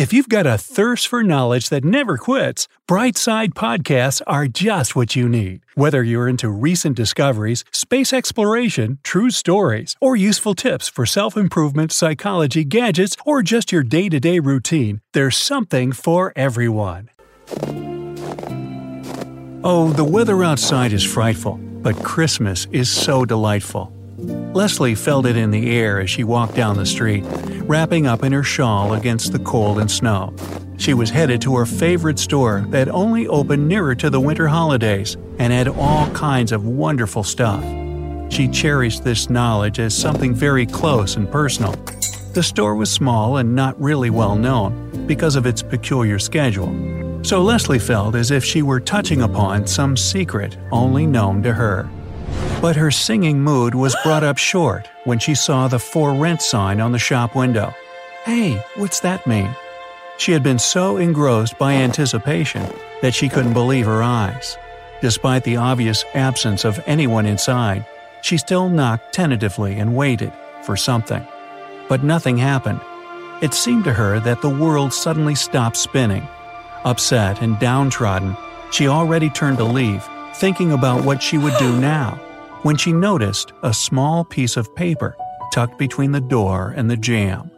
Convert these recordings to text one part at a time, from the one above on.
If you've got a thirst for knowledge that never quits, Brightside Podcasts are just what you need. Whether you're into recent discoveries, space exploration, true stories, or useful tips for self improvement, psychology, gadgets, or just your day to day routine, there's something for everyone. Oh, the weather outside is frightful, but Christmas is so delightful. Leslie felt it in the air as she walked down the street, wrapping up in her shawl against the cold and snow. She was headed to her favorite store that only opened nearer to the winter holidays and had all kinds of wonderful stuff. She cherished this knowledge as something very close and personal. The store was small and not really well known because of its peculiar schedule. So Leslie felt as if she were touching upon some secret only known to her. But her singing mood was brought up short when she saw the for rent sign on the shop window. Hey, what's that mean? She had been so engrossed by anticipation that she couldn't believe her eyes. Despite the obvious absence of anyone inside, she still knocked tentatively and waited for something. But nothing happened. It seemed to her that the world suddenly stopped spinning. Upset and downtrodden, she already turned to leave, thinking about what she would do now, when she noticed a small piece of paper tucked between the door and the jamb.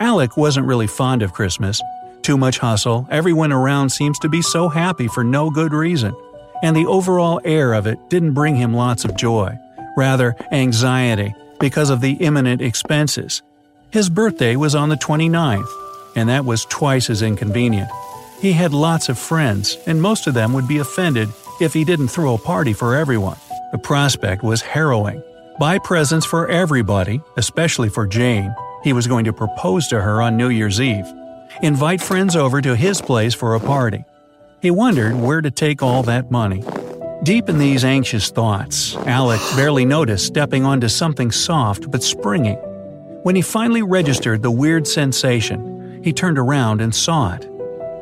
Alec wasn't really fond of Christmas. Too much hustle, everyone around seems to be so happy for no good reason, and the overall air of it didn't bring him lots of joy, rather, anxiety because of the imminent expenses. His birthday was on the 29th, and that was twice as inconvenient. He had lots of friends, and most of them would be offended if he didn't throw a party for everyone. The prospect was harrowing. Buy presents for everybody, especially for Jane. He was going to propose to her on New Year's Eve. Invite friends over to his place for a party. He wondered where to take all that money. Deep in these anxious thoughts, Alec barely noticed stepping onto something soft but springy. When he finally registered the weird sensation, he turned around and saw it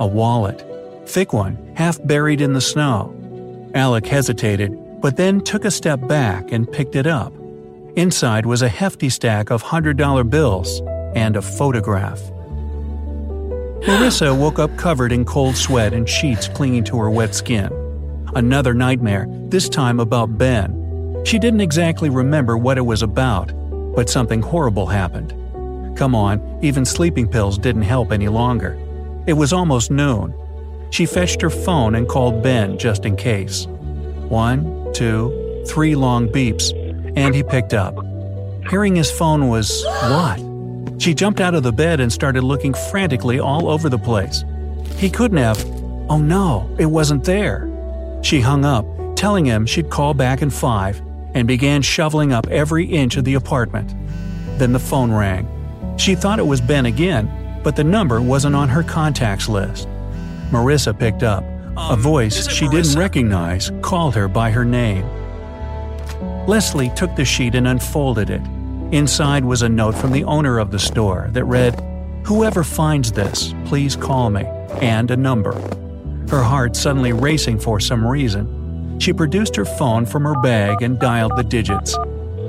a wallet. Thick one, half buried in the snow. Alec hesitated, but then took a step back and picked it up. Inside was a hefty stack of $100 bills and a photograph. Marissa woke up covered in cold sweat and sheets clinging to her wet skin. Another nightmare, this time about Ben. She didn't exactly remember what it was about, but something horrible happened. Come on, even sleeping pills didn't help any longer. It was almost noon. She fetched her phone and called Ben just in case. One, two, three long beeps, and he picked up. Hearing his phone was what? She jumped out of the bed and started looking frantically all over the place. He couldn't have. Oh no, it wasn't there. She hung up, telling him she'd call back in five, and began shoveling up every inch of the apartment. Then the phone rang. She thought it was Ben again, but the number wasn't on her contacts list. Marissa picked up. A voice she didn't recognize called her by her name. Leslie took the sheet and unfolded it. Inside was a note from the owner of the store that read, Whoever finds this, please call me, and a number. Her heart suddenly racing for some reason. She produced her phone from her bag and dialed the digits.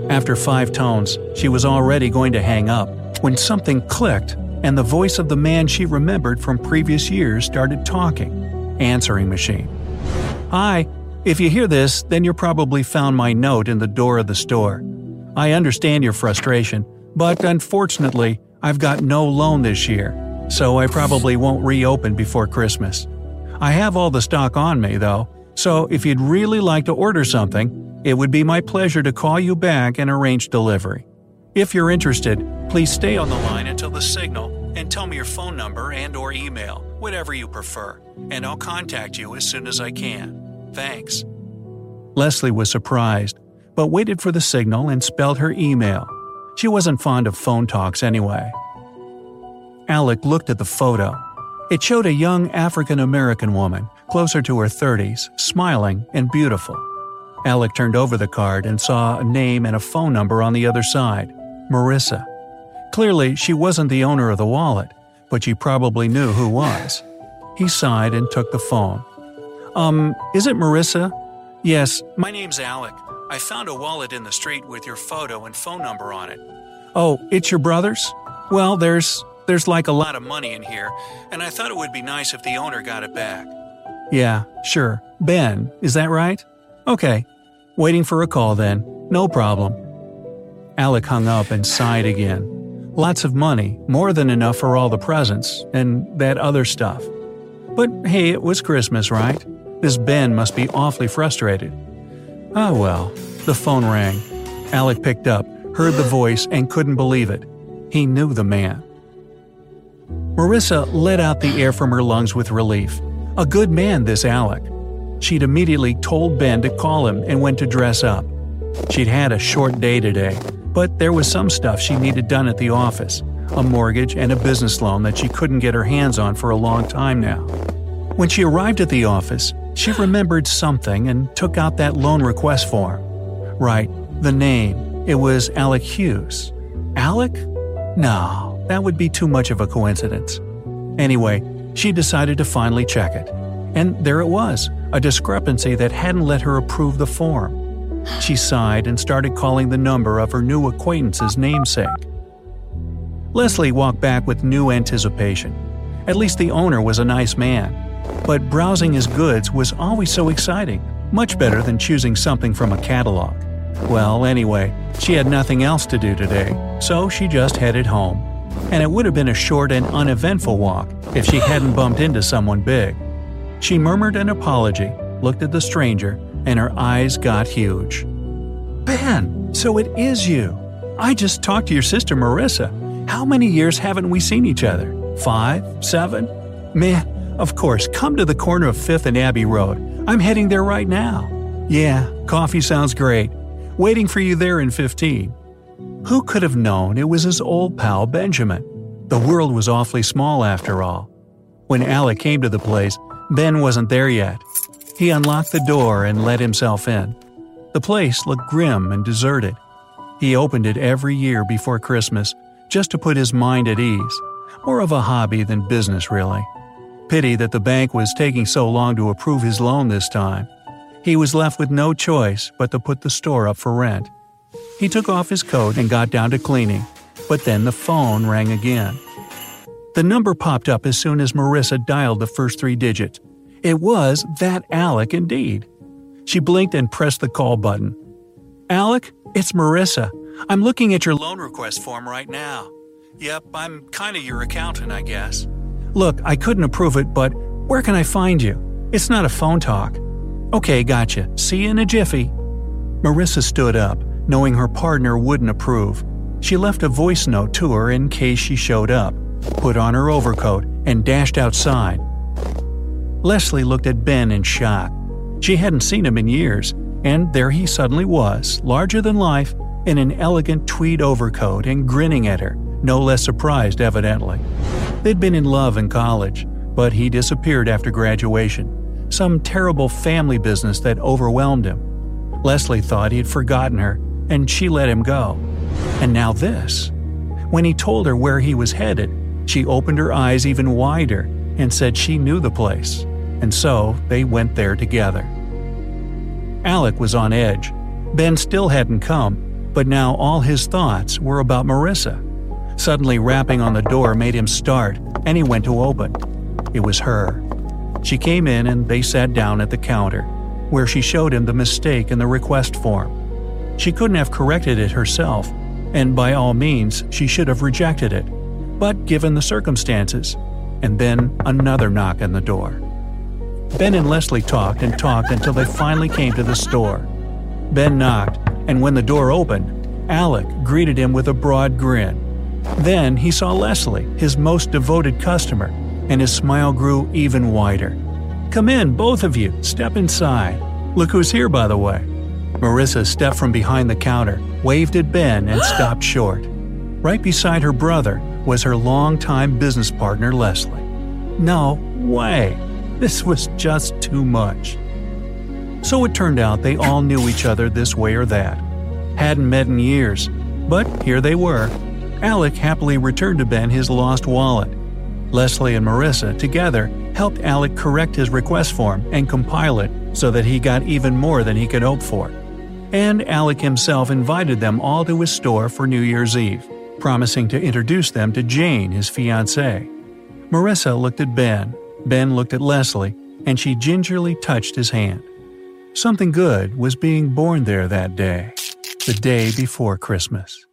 After five tones, she was already going to hang up when something clicked and the voice of the man she remembered from previous years started talking. Answering machine. Hi, if you hear this, then you probably found my note in the door of the store. I understand your frustration, but unfortunately, I've got no loan this year, so I probably won't reopen before Christmas. I have all the stock on me, though, so if you'd really like to order something, it would be my pleasure to call you back and arrange delivery. If you're interested, please stay on the line until the signal tell me your phone number and or email, whatever you prefer, and I'll contact you as soon as I can. Thanks. Leslie was surprised, but waited for the signal and spelled her email. She wasn't fond of phone talks anyway. Alec looked at the photo. It showed a young African American woman, closer to her 30s, smiling and beautiful. Alec turned over the card and saw a name and a phone number on the other side Marissa. Clearly, she wasn't the owner of the wallet, but she probably knew who was. He sighed and took the phone. Um, is it Marissa? Yes, my name's Alec. I found a wallet in the street with your photo and phone number on it. Oh, it's your brother's? Well, there's there's like a lot of money in here, and I thought it would be nice if the owner got it back. Yeah, sure. Ben, is that right? Okay. Waiting for a call then. No problem. Alec hung up and sighed again. Lots of money, more than enough for all the presents, and that other stuff. But hey, it was Christmas, right? This Ben must be awfully frustrated. Ah well. The phone rang. Alec picked up, heard the voice, and couldn't believe it. He knew the man. Marissa let out the air from her lungs with relief. A good man, this Alec. She'd immediately told Ben to call him and went to dress up. She'd had a short day today, but there was some stuff she needed done at the office a mortgage and a business loan that she couldn't get her hands on for a long time now. When she arrived at the office, she remembered something and took out that loan request form. Right, the name. It was Alec Hughes. Alec? No, that would be too much of a coincidence. Anyway, she decided to finally check it. And there it was, a discrepancy that hadn't let her approve the form. She sighed and started calling the number of her new acquaintance's namesake. Leslie walked back with new anticipation. At least the owner was a nice man. But browsing his goods was always so exciting, much better than choosing something from a catalog. Well, anyway, she had nothing else to do today, so she just headed home. And it would have been a short and uneventful walk if she hadn't bumped into someone big. She murmured an apology, looked at the stranger, and her eyes got huge. Ben, so it is you. I just talked to your sister Marissa. How many years haven't we seen each other? Five? Seven? Man, of course, come to the corner of 5th and Abbey Road. I'm heading there right now. Yeah, coffee sounds great. Waiting for you there in 15. Who could have known it was his old pal Benjamin? The world was awfully small after all. When Alec came to the place, Ben wasn't there yet. He unlocked the door and let himself in. The place looked grim and deserted. He opened it every year before Christmas just to put his mind at ease. More of a hobby than business, really. Pity that the bank was taking so long to approve his loan this time. He was left with no choice but to put the store up for rent. He took off his coat and got down to cleaning, but then the phone rang again. The number popped up as soon as Marissa dialed the first three digits. It was that Alec indeed. She blinked and pressed the call button. Alec, it's Marissa. I'm looking at your loan request form right now. Yep, I'm kinda your accountant, I guess. Look, I couldn't approve it, but where can I find you? It's not a phone talk. Okay, gotcha. See you in a jiffy. Marissa stood up, knowing her partner wouldn't approve. She left a voice note to her in case she showed up, put on her overcoat, and dashed outside. Leslie looked at Ben in shock. She hadn't seen him in years, and there he suddenly was, larger than life, in an elegant tweed overcoat and grinning at her, no less surprised evidently. They'd been in love in college, but he disappeared after graduation. Some terrible family business that overwhelmed him. Leslie thought he'd forgotten her, and she let him go. And now this. When he told her where he was headed, she opened her eyes even wider and said she knew the place. And so they went there together. Alec was on edge. Ben still hadn't come, but now all his thoughts were about Marissa. Suddenly, rapping on the door made him start, and he went to open. It was her. She came in and they sat down at the counter, where she showed him the mistake in the request form. She couldn't have corrected it herself, and by all means, she should have rejected it. But given the circumstances, and then another knock on the door. Ben and Leslie talked and talked until they finally came to the store. Ben knocked, and when the door opened, Alec greeted him with a broad grin. Then he saw Leslie, his most devoted customer, and his smile grew even wider. Come in, both of you, step inside. Look who's here, by the way. Marissa stepped from behind the counter, waved at Ben, and stopped short. Right beside her brother, was her longtime business partner, Leslie. No way! This was just too much. So it turned out they all knew each other this way or that. Hadn't met in years, but here they were. Alec happily returned to Ben his lost wallet. Leslie and Marissa, together, helped Alec correct his request form and compile it so that he got even more than he could hope for. And Alec himself invited them all to his store for New Year's Eve, promising to introduce them to Jane, his fiancée. Marissa looked at Ben, Ben looked at Leslie, and she gingerly touched his hand. Something good was being born there that day, the day before Christmas.